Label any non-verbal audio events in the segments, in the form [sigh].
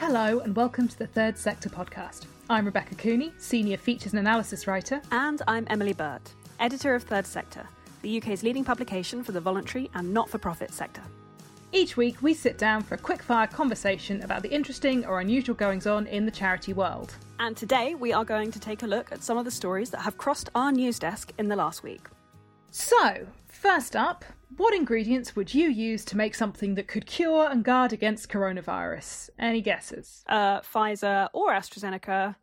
Hello, and welcome to the Third Sector podcast. I'm Rebecca Cooney, Senior Features and Analysis Writer. And I'm Emily Burt, Editor of Third Sector, the UK's leading publication for the voluntary and not for profit sector. Each week, we sit down for a quick-fire conversation about the interesting or unusual goings on in the charity world. And today, we are going to take a look at some of the stories that have crossed our news desk in the last week. So, first up, what ingredients would you use to make something that could cure and guard against coronavirus? Any guesses? Uh, Pfizer or AstraZeneca,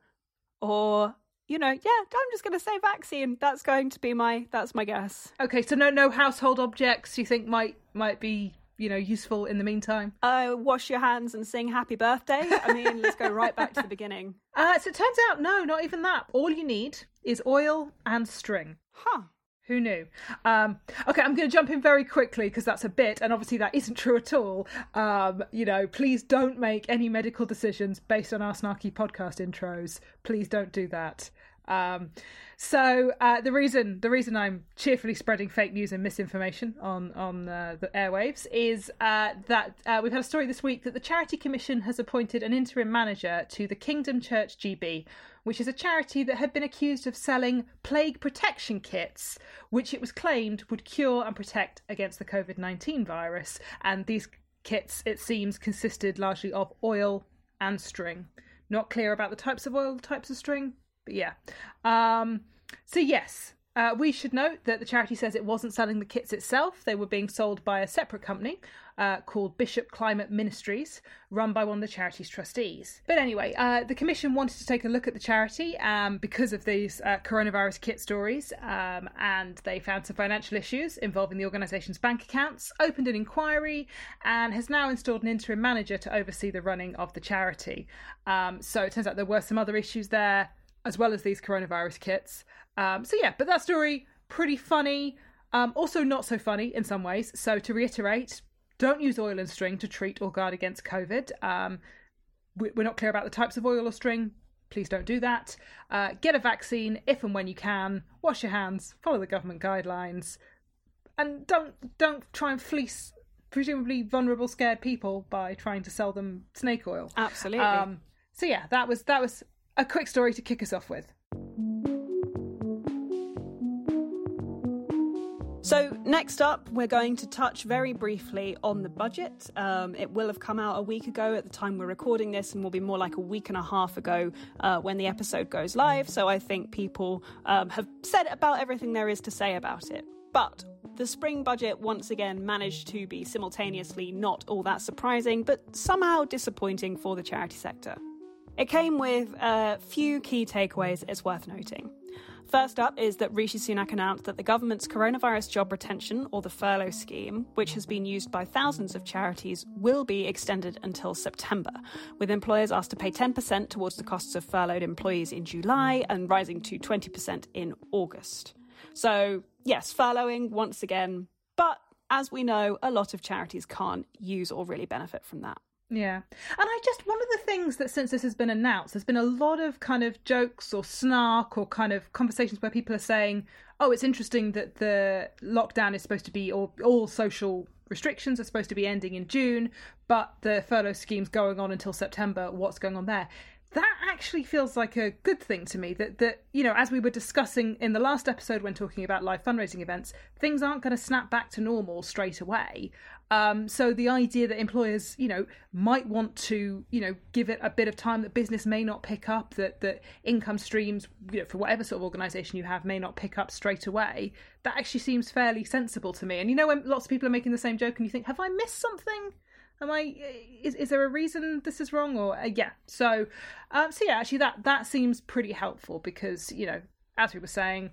or you know, yeah, I'm just going to say vaccine. That's going to be my that's my guess. Okay, so no no household objects you think might might be you know useful in the meantime. Uh, wash your hands and sing happy birthday. I mean, let's go right back to the beginning. [laughs] Uh, so it turns out no, not even that. All you need is oil and string. Huh. Who knew? Um, okay, I'm going to jump in very quickly because that's a bit, and obviously that isn't [laughs] true at all. Um, you know, please don't make any medical decisions based on our snarky podcast intros. Please don't do that. Um, so uh, the reason the reason I'm cheerfully spreading fake news and misinformation on on uh, the airwaves is uh, that uh, we've had a story this week that the Charity Commission has appointed an interim manager to the Kingdom Church GB, which is a charity that had been accused of selling plague protection kits, which it was claimed would cure and protect against the COVID nineteen virus. And these kits, it seems, consisted largely of oil and string. Not clear about the types of oil, the types of string, but yeah. Um, so, yes, uh, we should note that the charity says it wasn't selling the kits itself. They were being sold by a separate company uh, called Bishop Climate Ministries, run by one of the charity's trustees. But anyway, uh, the Commission wanted to take a look at the charity um, because of these uh, coronavirus kit stories, um, and they found some financial issues involving the organisation's bank accounts, opened an inquiry, and has now installed an interim manager to oversee the running of the charity. Um, so it turns out there were some other issues there as well as these coronavirus kits. Um, so yeah, but that story pretty funny. Um, also not so funny in some ways. So to reiterate, don't use oil and string to treat or guard against COVID. Um, we, are not clear about the types of oil or string. Please don't do that. Uh, get a vaccine if and when you can. Wash your hands. Follow the government guidelines, and don't don't try and fleece presumably vulnerable, scared people by trying to sell them snake oil. Absolutely. Um, so yeah, that was that was a quick story to kick us off with. So, next up, we're going to touch very briefly on the budget. Um, it will have come out a week ago at the time we're recording this, and will be more like a week and a half ago uh, when the episode goes live. So, I think people um, have said about everything there is to say about it. But the spring budget once again managed to be simultaneously not all that surprising, but somehow disappointing for the charity sector. It came with a few key takeaways it's worth noting. First up is that Rishi Sunak announced that the government's coronavirus job retention, or the furlough scheme, which has been used by thousands of charities, will be extended until September, with employers asked to pay 10% towards the costs of furloughed employees in July and rising to 20% in August. So, yes, furloughing once again, but as we know, a lot of charities can't use or really benefit from that. Yeah. And I just, one of the things that since this has been announced, there's been a lot of kind of jokes or snark or kind of conversations where people are saying, oh, it's interesting that the lockdown is supposed to be, or all social restrictions are supposed to be ending in June, but the furlough scheme's going on until September. What's going on there? that actually feels like a good thing to me that that you know as we were discussing in the last episode when talking about live fundraising events things aren't going to snap back to normal straight away um, so the idea that employers you know might want to you know give it a bit of time that business may not pick up that that income streams you know, for whatever sort of organization you have may not pick up straight away that actually seems fairly sensible to me and you know when lots of people are making the same joke and you think have i missed something am I? Is is there a reason this is wrong? Or uh, yeah, so um, so yeah, actually that that seems pretty helpful because you know, as we were saying,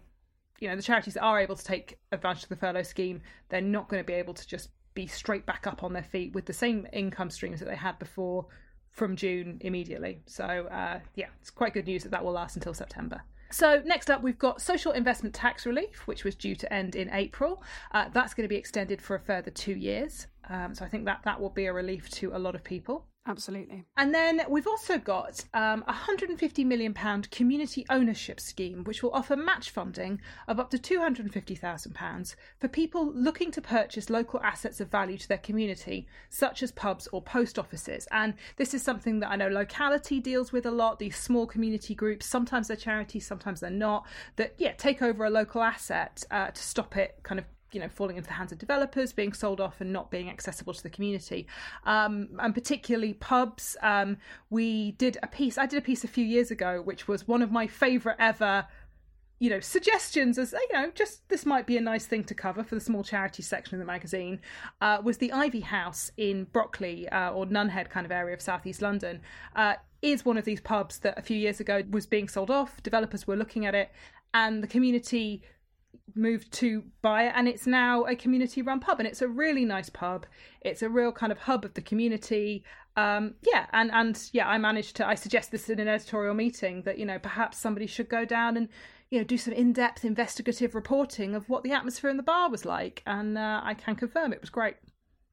you know, the charities that are able to take advantage of the furlough scheme, they're not going to be able to just be straight back up on their feet with the same income streams that they had before from June immediately. So uh, yeah, it's quite good news that that will last until September. So, next up, we've got social investment tax relief, which was due to end in April. Uh, that's going to be extended for a further two years. Um, so, I think that that will be a relief to a lot of people. Absolutely. And then we've also got um, a £150 million community ownership scheme, which will offer match funding of up to £250,000 for people looking to purchase local assets of value to their community, such as pubs or post offices. And this is something that I know locality deals with a lot, these small community groups. Sometimes they're charities, sometimes they're not, that, yeah, take over a local asset uh, to stop it kind of you know falling into the hands of developers, being sold off, and not being accessible to the community. Um, and particularly pubs. Um, we did a piece. I did a piece a few years ago, which was one of my favourite ever you know suggestions as you know just this might be a nice thing to cover for the small charity section of the magazine uh, was the ivy house in brockley uh, or nunhead kind of area of southeast london uh, is one of these pubs that a few years ago was being sold off developers were looking at it and the community moved to buy it and it's now a community run pub and it's a really nice pub. It's a real kind of hub of the community. Um yeah and and yeah i managed to i suggest this in an editorial meeting that you know perhaps somebody should go down and you know do some in-depth investigative reporting of what the atmosphere in the bar was like and uh, i can confirm it was great.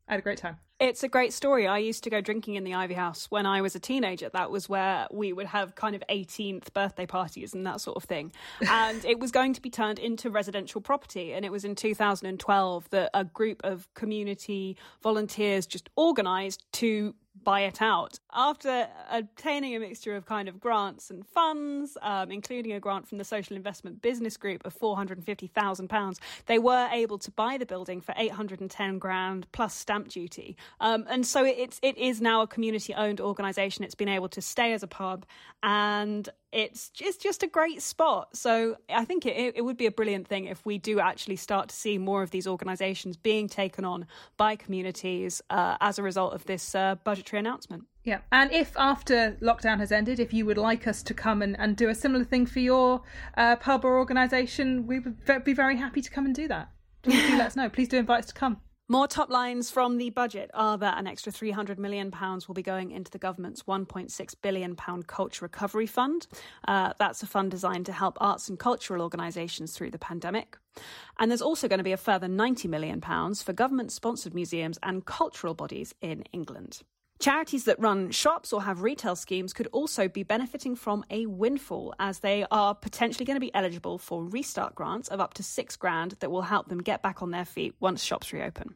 I had a great time it's a great story. I used to go drinking in the Ivy House when I was a teenager. That was where we would have kind of 18th birthday parties and that sort of thing. And it was going to be turned into residential property. And it was in 2012 that a group of community volunteers just organised to buy it out. After obtaining a mixture of kind of grants and funds, um, including a grant from the Social Investment Business Group of £450,000, they were able to buy the building for 810 grand plus stamp duty. Um, and so it's, it is now a community owned organisation. It's been able to stay as a pub and it's it's just a great spot. So I think it, it would be a brilliant thing if we do actually start to see more of these organisations being taken on by communities uh, as a result of this uh, budgetary announcement. Yeah, and if after lockdown has ended, if you would like us to come and, and do a similar thing for your uh, pub or organisation, we would be very happy to come and do that. [laughs] Please do let us know. Please do invite us to come. More top lines from the budget are that an extra £300 million will be going into the government's £1.6 billion culture recovery fund. Uh, that's a fund designed to help arts and cultural organisations through the pandemic. And there's also going to be a further £90 million for government sponsored museums and cultural bodies in England. Charities that run shops or have retail schemes could also be benefiting from a windfall as they are potentially going to be eligible for restart grants of up to six grand that will help them get back on their feet once shops reopen.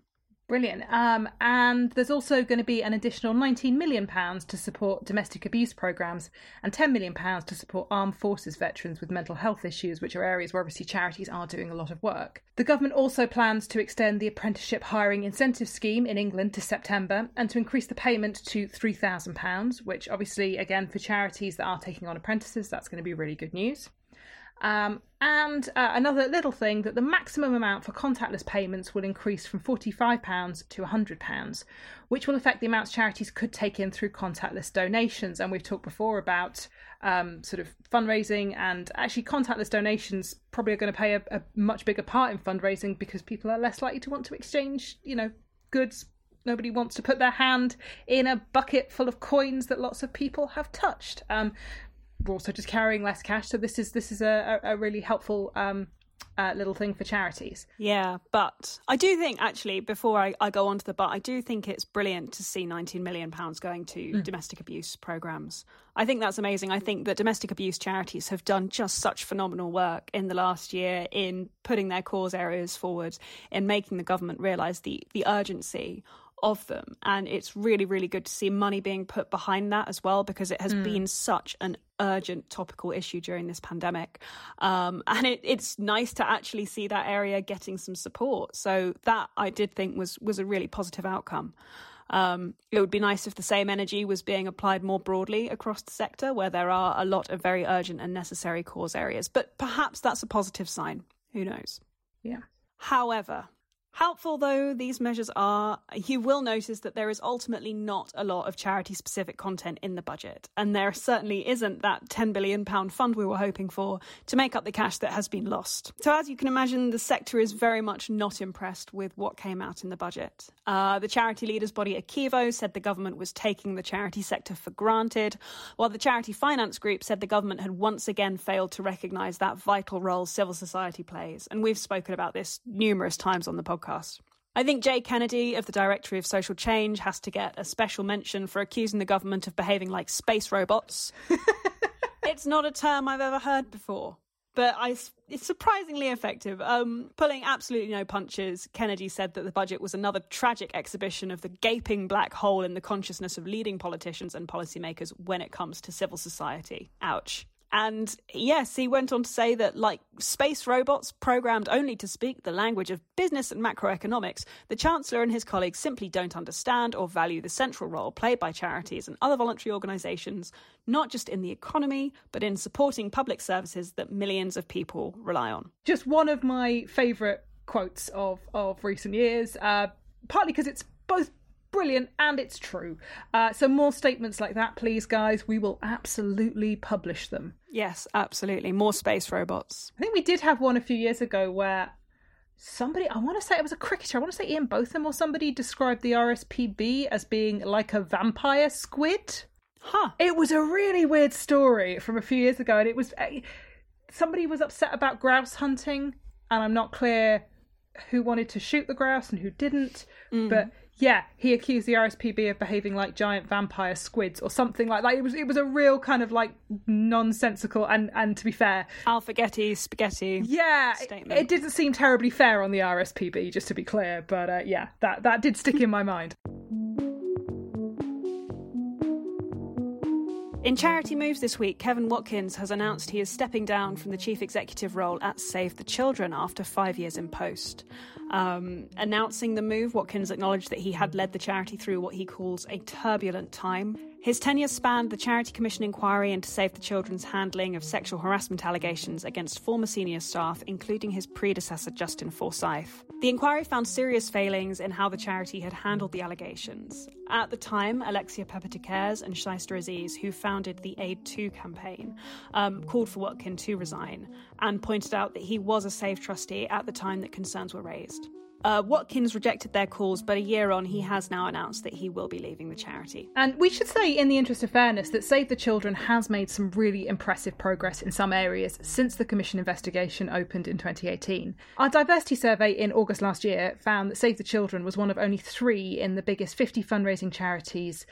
Brilliant. Um, and there's also going to be an additional £19 million to support domestic abuse programmes and £10 million to support armed forces veterans with mental health issues, which are areas where obviously charities are doing a lot of work. The government also plans to extend the apprenticeship hiring incentive scheme in England to September and to increase the payment to £3,000, which obviously, again, for charities that are taking on apprentices, that's going to be really good news. Um, and uh, another little thing that the maximum amount for contactless payments will increase from £45 to £100, which will affect the amounts charities could take in through contactless donations. And we've talked before about um, sort of fundraising, and actually, contactless donations probably are going to play a, a much bigger part in fundraising because people are less likely to want to exchange, you know, goods nobody wants to put their hand in a bucket full of coins that lots of people have touched. Um, we're also just carrying less cash. So this is this is a, a really helpful um, uh, little thing for charities. Yeah, but I do think actually before I, I go on to the but, I do think it's brilliant to see 19 million pounds going to mm. domestic abuse programs. I think that's amazing. I think that domestic abuse charities have done just such phenomenal work in the last year in putting their cause areas forward, in making the government realise the the urgency of them. And it's really, really good to see money being put behind that as well, because it has mm. been such an urgent topical issue during this pandemic. Um, [laughs] and it, it's nice to actually see that area getting some support. So that I did think was was a really positive outcome. Um, it would be nice if the same energy was being applied more broadly across the sector, where there are a lot of very urgent and necessary cause areas. But perhaps that's a positive sign. Who knows? Yeah. However, Helpful though these measures are, you will notice that there is ultimately not a lot of charity specific content in the budget, and there certainly isn't that £10 billion fund we were hoping for to make up the cash that has been lost. So, as you can imagine, the sector is very much not impressed with what came out in the budget. Uh, the charity leaders body ACEVO said the government was taking the charity sector for granted, while the charity finance group said the government had once again failed to recognise that vital role civil society plays. And we've spoken about this numerous times on the podcast podcast. I think Jay Kennedy of the Directory of Social Change has to get a special mention for accusing the government of behaving like space robots. [laughs] it's not a term I've ever heard before, but I, it's surprisingly effective. Um, pulling absolutely no punches, Kennedy said that the budget was another tragic exhibition of the gaping black hole in the consciousness of leading politicians and policymakers when it comes to civil society. Ouch. And yes, he went on to say that, like space robots programmed only to speak the language of business and macroeconomics, the Chancellor and his colleagues simply don't understand or value the central role played by charities and other voluntary organisations, not just in the economy, but in supporting public services that millions of people rely on. Just one of my favourite quotes of, of recent years, uh, partly because it's both brilliant and it's true. Uh, so more statements like that, please, guys. We will absolutely publish them. Yes, absolutely. More space robots. I think we did have one a few years ago where somebody, I want to say it was a cricketer, I want to say Ian Botham or somebody described the RSPB as being like a vampire squid. Huh. It was a really weird story from a few years ago, and it was uh, somebody was upset about grouse hunting, and I'm not clear who wanted to shoot the grouse and who didn't, mm. but yeah, he accused the RSPB of behaving like giant vampire squids or something like that. It was it was a real kind of like nonsensical and and to be fair, Alphagetti spaghetti. Yeah, statement. It, didn't seem terribly fair on the RSPB, just to be clear. But uh, yeah, that that did stick in my mind. In charity moves this week, Kevin Watkins has announced he is stepping down from the chief executive role at Save the Children after five years in post. Um, announcing the move, Watkins acknowledged that he had led the charity through what he calls a turbulent time. His tenure spanned the Charity Commission inquiry into Save the Children's handling of sexual harassment allegations against former senior staff, including his predecessor Justin Forsyth. The inquiry found serious failings in how the charity had handled the allegations. At the time, Alexia Pepper-Decaires and Shaista Aziz, who founded the Aid Too campaign, um, called for Watkins to resign and pointed out that he was a SAVE trustee at the time that concerns were raised. Uh, Watkins rejected their calls, but a year on, he has now announced that he will be leaving the charity. And we should say, in the interest of fairness, that Save the Children has made some really impressive progress in some areas since the Commission investigation opened in 2018. Our diversity survey in August last year found that Save the Children was one of only three in the biggest 50 fundraising charities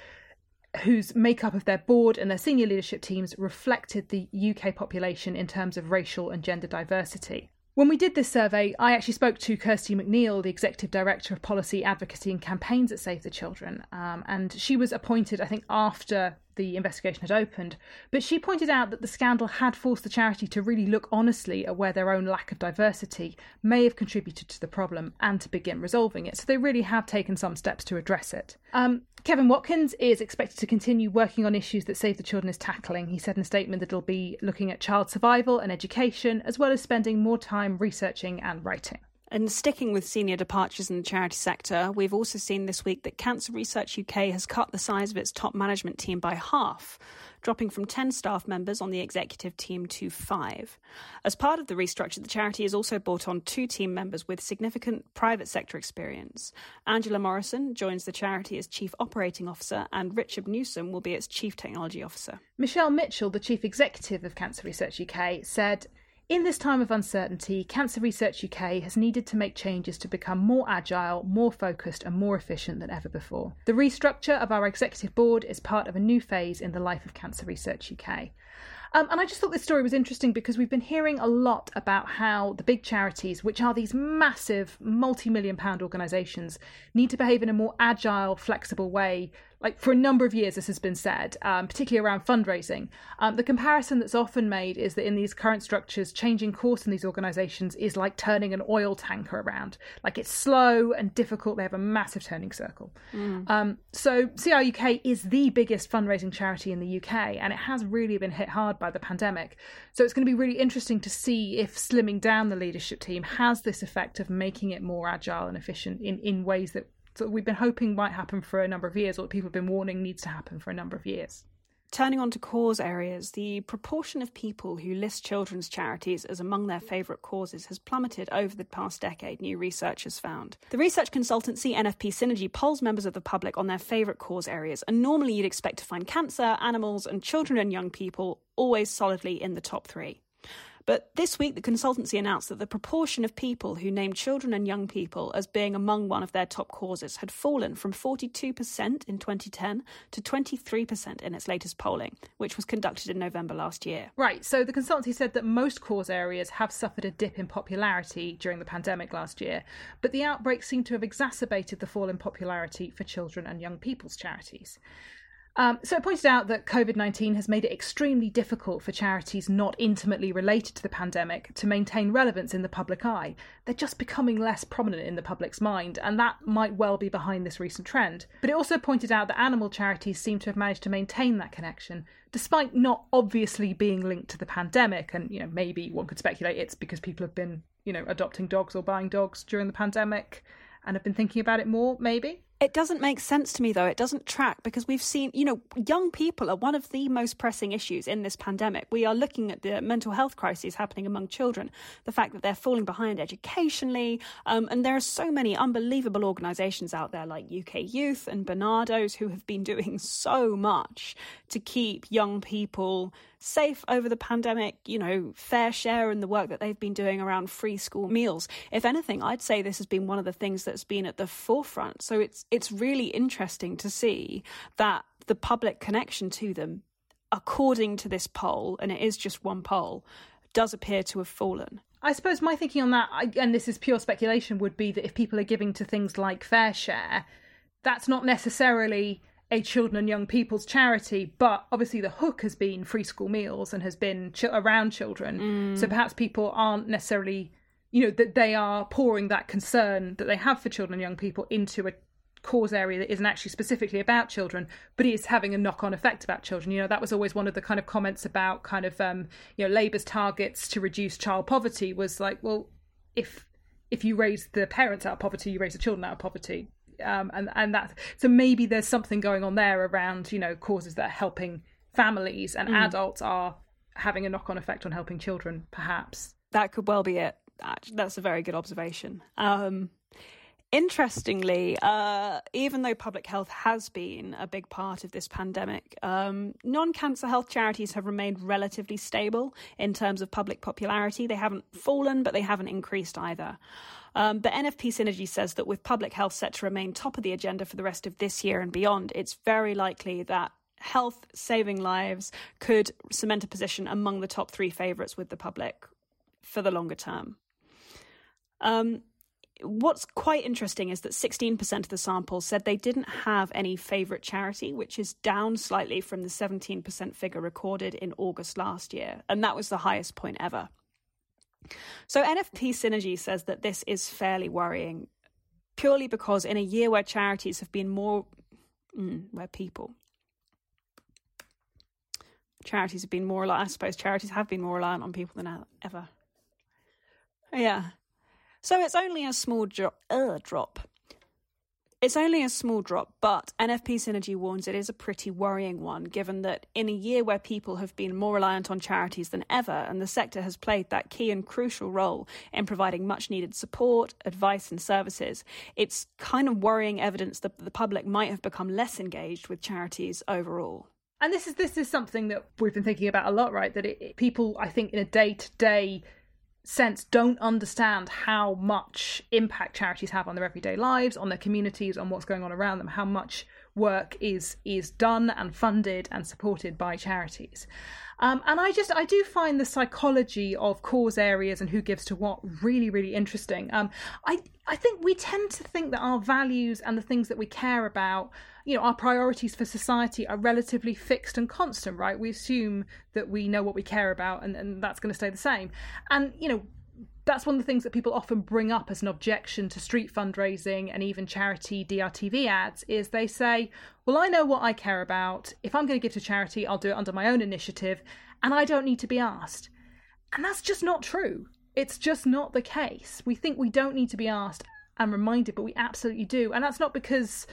whose makeup of their board and their senior leadership teams reflected the UK population in terms of racial and gender diversity. When we did this survey, I actually spoke to Kirsty McNeill, the Executive Director of Policy, Advocacy and Campaigns at Save the Children, um, and she was appointed, I think, after the investigation had opened. But she pointed out that the scandal had forced the charity to really look honestly at where their own lack of diversity may have contributed to the problem and to begin resolving it. So they really have taken some steps to address it. Um, Kevin Watkins is expected to continue working on issues that Save the Children is tackling. He said in a statement that it'll be looking at child survival and education, as well as spending more time researching and writing. And sticking with senior departures in the charity sector, we've also seen this week that Cancer Research UK has cut the size of its top management team by half, dropping from 10 staff members on the executive team to five. As part of the restructure, the charity has also brought on two team members with significant private sector experience. Angela Morrison joins the charity as Chief Operating Officer, and Richard Newsom will be its Chief Technology Officer. Michelle Mitchell, the Chief Executive of Cancer Research UK, said, in this time of uncertainty, Cancer Research UK has needed to make changes to become more agile, more focused, and more efficient than ever before. The restructure of our executive board is part of a new phase in the life of Cancer Research UK. Um, and I just thought this story was interesting because we've been hearing a lot about how the big charities, which are these massive multi million pound organisations, need to behave in a more agile, flexible way like for a number of years this has been said um, particularly around fundraising. Um, the comparison that's often made is that in these current structures changing course in these organizations is like turning an oil tanker around. Like it's slow and difficult. They have a massive turning circle. Mm. um, so cruk is the biggest fundraising charity in the uk and it has really been hit hard by the pandemic. So it's going to be really interesting to see if slimming down the leadership team has this effect of making it more agile and efficient in, in ways that that we've been hoping might happen for a number of years, or people have been warning needs to happen for a number of years. Turning on to cause areas, the proportion of people who list children's charities as among their favourite causes has plummeted over the past decade, new research has found. The research consultancy NFP Synergy polls members of the public on their favourite cause areas, and normally you'd expect to find cancer, animals, and children and young people always solidly in the top three. But this week, the consultancy announced that the proportion of people who named children and young people as being among one of their top causes had fallen from 42% in 2010 to 23% in its latest polling, which was conducted in November last year. Right, so the consultancy said that most cause areas have suffered a dip in popularity during the pandemic last year, but the outbreak seemed to have exacerbated the fall in popularity for children and young people's charities. Um, so it pointed out that COVID 19 has made it extremely difficult for charities not intimately related to the pandemic to maintain relevance in the public eye. They're just becoming less prominent in the public's mind, and that might well be behind this recent trend. But it also pointed out that animal charities seem to have managed to maintain that connection, despite not obviously being linked to the pandemic. And, you know, maybe one could speculate it's because people have been, you know, adopting dogs or buying dogs during the pandemic and have been thinking about it more, maybe. It doesn't make sense to me, though. It doesn't track because we've seen, you know, young people are one of the most pressing issues in this pandemic. We are looking at the mental health crises happening among children, the fact that they're falling behind educationally. Um, and there are so many unbelievable organisations out there like UK Youth and Barnardo's who have been [laughs] doing so much to keep young people safe over the pandemic, you know, FareShare in the work that they've been doing around free school meals. If anything, I'd say this has been one of the things that's been at the forefront. So it's it's really interesting to see that the public connection to them, according to this poll, and it is just one poll, does appear to have fallen. I suppose my thinking on that, and this is pure speculation, would be that if people are giving to things like FareShare, that's not necessarily a children and young people's charity, but obviously the hook has been free school meals and has been ch- around children. Mm. So perhaps people aren't necessarily, you know, that they are pouring that concern that they have for children and young people into a cause area that isn't actually specifically about children, but is having a knock-on effect about children. You know, that was always one of the kind of comments about kind of um, you know Labour's targets to reduce child poverty was like, well, if if you raise the parents out of poverty, you raise the children out of poverty um, and and that so maybe there's something going on there around you know causes that are helping families and mm. adults are having a knock-on effect on helping children perhaps. That could well be it. That's a very good observation. Um, Interestingly, uh, even though public health has been a big part of this pandemic, um, non cancer health charities have remained relatively stable in terms of public popularity. They haven't fallen, but they haven't increased either. Um, but NFP Synergy says that with public health set to remain top of the agenda for the rest of this year and beyond, it's very likely that health saving lives could cement a position among the top three favourites with the public for the longer term. Um, what's quite interesting is that 16% of the sample said they didn't have any favourite charity, which is down slightly from the 17% figure recorded in August last year. And that was the highest point ever. So NFP Synergy says that this is fairly worrying, purely because in a year where charities have been more, mm, where people, charities have been more, I suppose charities have been more reliant on people than ever. Yeah. So it's only a small drop, uh, drop it's only a small drop, but NFP Synergy warns it is a pretty worrying one, given that in a year where people have been more reliant on charities than ever, and the sector has played that key and crucial role in providing much needed support, advice, and services, it's kind of worrying evidence that the public might have become less engaged with charities overall. And this is this is something that we've been thinking about a lot, right? That it, people, I think, in a day to day sense don't understand how much impact charities have on their everyday lives on their communities on what's going on around them how much work is is done and funded and supported by charities um, and I just I do find the psychology of cause areas and who gives to what really really interesting. Um, I I think we tend to think that our values and the things that we care about, you know, our priorities for society are relatively fixed and constant, right? We assume that we know what we care about and, and that's going to stay the same. And you know, that's one of the things that people often bring up as an objection to street fundraising and even charity DRTV ads is they say, well, I know what I care about. If I'm going to give to charity, I'll do it under my own initiative and I don't need to be asked. And that's just not true. It's just not the case. We think we don't need to be asked and reminded, but we absolutely do. And that's not because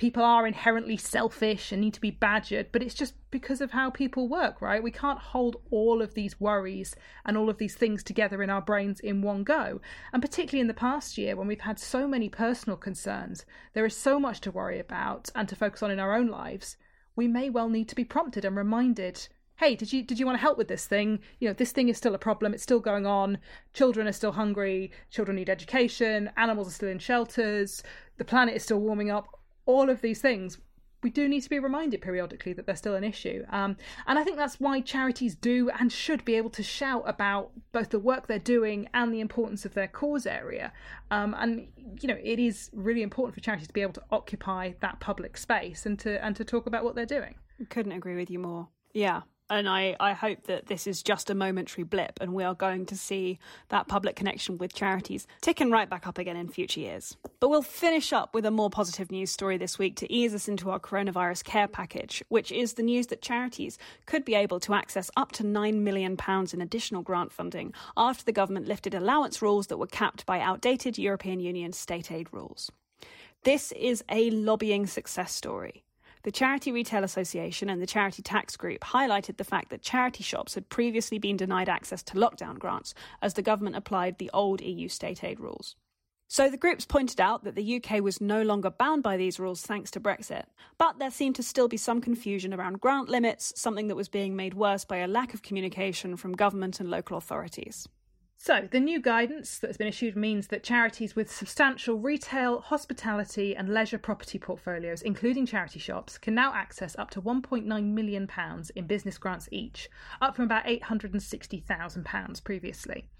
people are inherently selfish and need to be badgered, but it's just because of how people work, right? We can't hold all of these worries and all of these things together in our brains in one go. And particularly in the past year, when we've had so many personal concerns, there is so much to worry about and to focus on in our own lives, we may well need to be prompted and reminded hey, did you did you want to help with this thing? You know, this thing is still a problem. It's still going on. Children are still hungry. Children need education. Animals are still in shelters. The planet is still warming up. All of these things we do need to be reminded periodically that they're still an issue. Um, and I think that's why charities do and should be able to shout about both the work they're doing and the importance of their cause area. Um, and you know, it is really important for charities to be able to occupy that public space and to and to talk about what they're doing. Couldn't agree with you more. Yeah, and I, I hope that this is just a momentary blip and we are going to see that public connection with charities ticking right back up again in future years. But we'll finish up with a more positive news story this week to ease us into our coronavirus care package, which is the news that charities could be able to access up to £9 million in additional grant funding after the government lifted allowance rules that were capped by outdated European Union state aid rules. This is a lobbying success story. The Charity Retail Association and the Charity Tax Group highlighted the fact that charity shops had previously been denied access to lockdown grants as the government applied the old EU state aid rules. So the groups pointed out that the UK was no longer bound by these rules thanks to Brexit, but there seemed to still be some confusion around grant limits, something that was being made worse by a lack of communication from government and local authorities. So, the new guidance that has been issued means that charities with substantial retail, hospitality, and leisure property portfolios, including charity shops, can now access up to £1.9 million in business grants each, up from about £860,000 previously.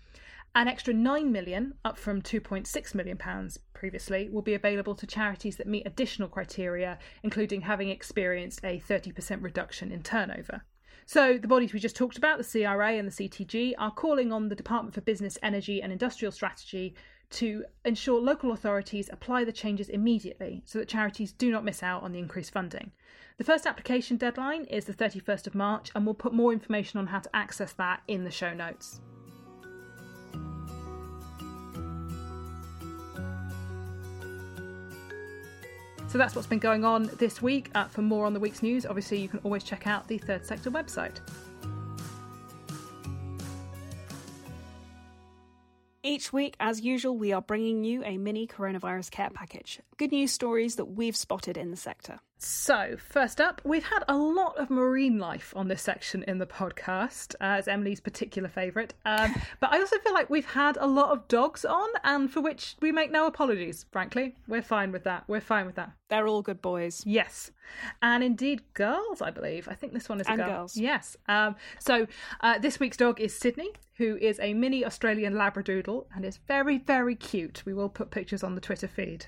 An extra £9 million, up from 2.6 million pounds previously, will be available to charities that meet additional criteria, including having experienced a 30% reduction in turnover. So, the bodies we just talked about, the CRA and the CTG, are calling on the Department for Business, Energy and Industrial Strategy to ensure local authorities apply the changes immediately so that charities do not miss out on the increased funding. The first application deadline is the 31st of March, and we'll put more information on how to access that in the show notes. So that's what's been going on this week. Uh, for more on the week's news, obviously, you can always check out the Third Sector website. Each week, as usual, we are bringing you a mini coronavirus care package. Good news stories that we've spotted in the sector. So, first up, we've had a lot of marine life on this section in the podcast, uh, as Emily's particular favourite. Um, [laughs] but I also feel like we've had a lot of dogs on, and for which we make no apologies, frankly. We're fine with that. We're fine with that. They're all good boys. Yes. And indeed, girls, I believe. I think this one is a and girl. girls. Yes. Um, so, uh, this week's dog is Sydney, who is a mini Australian Labradoodle and is very, very cute. We will put pictures on the Twitter feed.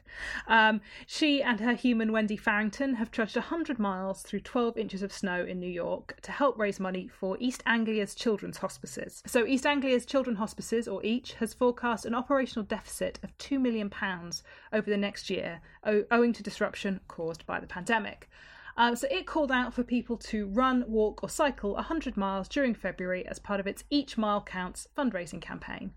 Um, she and her human Wendy Farrington have trudged 100 miles through 12 inches of snow in New York to help raise money for East Anglia's children's hospices. So, East Anglia's Children's Hospices, or EACH, has forecast an operational deficit of £2 million over the next year, owing to disruption caused by the pandemic. Um, so it called out for people to run, walk, or cycle 100 miles during February as part of its Each Mile Counts fundraising campaign.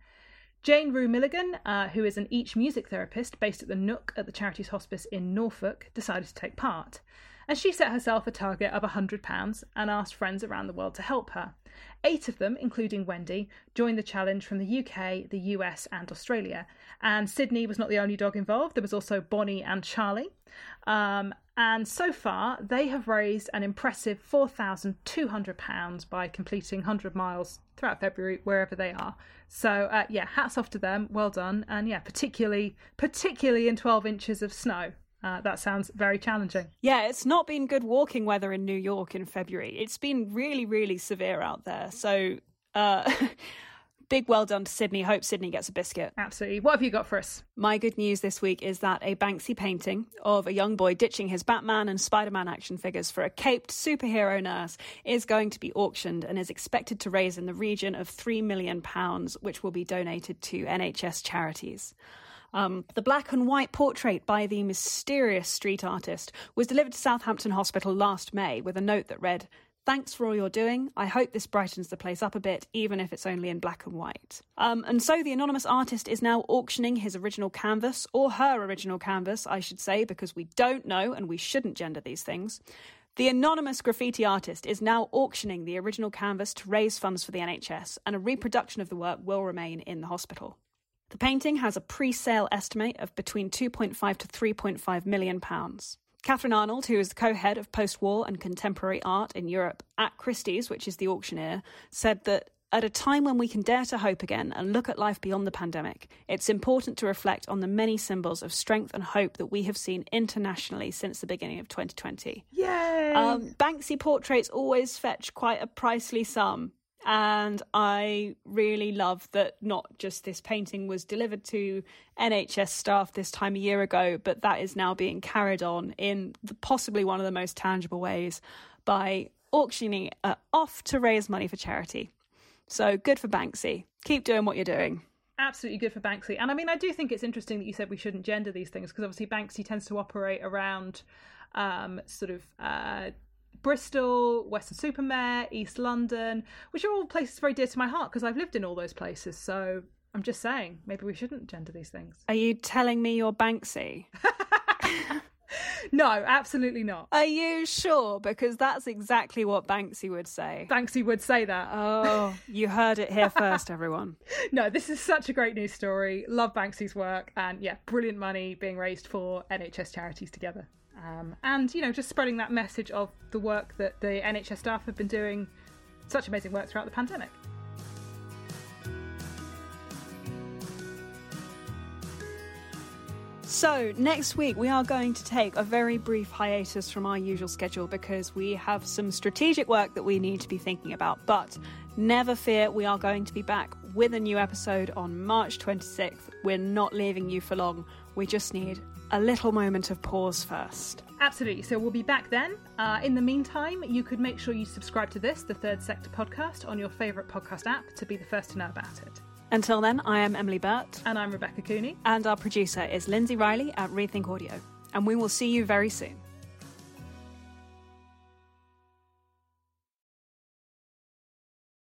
Jane Rue Milligan, uh, who is an Each music therapist based at the Nook at the Charities Hospice in Norfolk, decided to take part. And she set herself a target of £100 and asked friends around the world to help her. Eight of them, including Wendy, joined the challenge from the UK, the US, and Australia. And Sydney was not the only dog involved, there was also Bonnie and Charlie. Um, and so far, they have raised an impressive £4,200 by completing 100 miles throughout February, wherever they are. So, uh, yeah, hats off to them. Well done. And yeah, particularly, particularly in 12 inches of snow. Uh, that sounds very challenging. Yeah, it's not been good walking weather in New York in February. It's been really, really severe out there. So, uh, [laughs] big well done to Sydney. Hope Sydney gets a biscuit. Absolutely. What have you got for us? My good news this week is that a Banksy painting of a young boy ditching his Batman and Spider Man action figures for a caped superhero nurse is going to be auctioned and is expected to raise in the region of £3 million, which will be donated to NHS charities. Um, the black and white portrait by the mysterious street artist was delivered to Southampton Hospital last May with a note that read, Thanks for all you're doing. I hope this brightens the place up a bit, even if it's only in black and white. Um, and so the anonymous artist is now auctioning his original canvas, or her original canvas, I should say, because we don't know and we shouldn't gender these things. The anonymous graffiti artist is now auctioning the original canvas to raise funds for the NHS, and a reproduction of the work will remain in the hospital. The painting has a pre sale estimate of between 2.5 to 3.5 million pounds. Katharine Arnold, who is the co head of post war and contemporary art in Europe at Christie's, which is the auctioneer, said that at a time when we can dare to hope again and look at life beyond the pandemic, it's important to reflect on the many symbols of strength and hope that we have seen internationally since the beginning of 2020. Yay! Um, Banksy portraits always fetch quite a pricely sum. And I really love that not just this painting was delivered to NHS staff this time a year ago, but that is now being carried on in the, possibly one of the most tangible ways by auctioning it uh, off to raise money for charity. So good for Banksy. Keep doing what you're doing. Absolutely good for Banksy. And I mean, I do think it's interesting that you said we shouldn't gender these things because obviously Banksy tends to operate around um, sort of uh, Bristol, Weston-super-Mare, East London, which are all places very dear to my heart because I've lived in all those places. So I'm just saying, maybe we shouldn't gender these things. Are you telling me you're Banksy? [laughs] no, absolutely not. Are you sure? Because that's exactly what Banksy would say. Banksy would say that. Oh, [laughs] you heard it here first, everyone. [laughs] no, this is such a great news story. Love Banksy's work, and yeah, brilliant money being raised for NHS charities together. Um, and you know, just spreading that message of the work that the NHS staff have been doing, such amazing work throughout the pandemic. So, next week we are going to take a very brief hiatus from our usual schedule because we have some strategic work that we need to be thinking about. But never fear, we are going to be back with a new episode on March 26th. We're not leaving you for long, we just need a little moment of pause first. Absolutely. So we'll be back then. Uh, in the meantime, you could make sure you subscribe to this, the Third Sector podcast, on your favourite podcast app to be the first to know about it. Until then, I am Emily Burt. And I'm Rebecca Cooney. And our producer is Lindsay Riley at Rethink Audio. And we will see you very soon.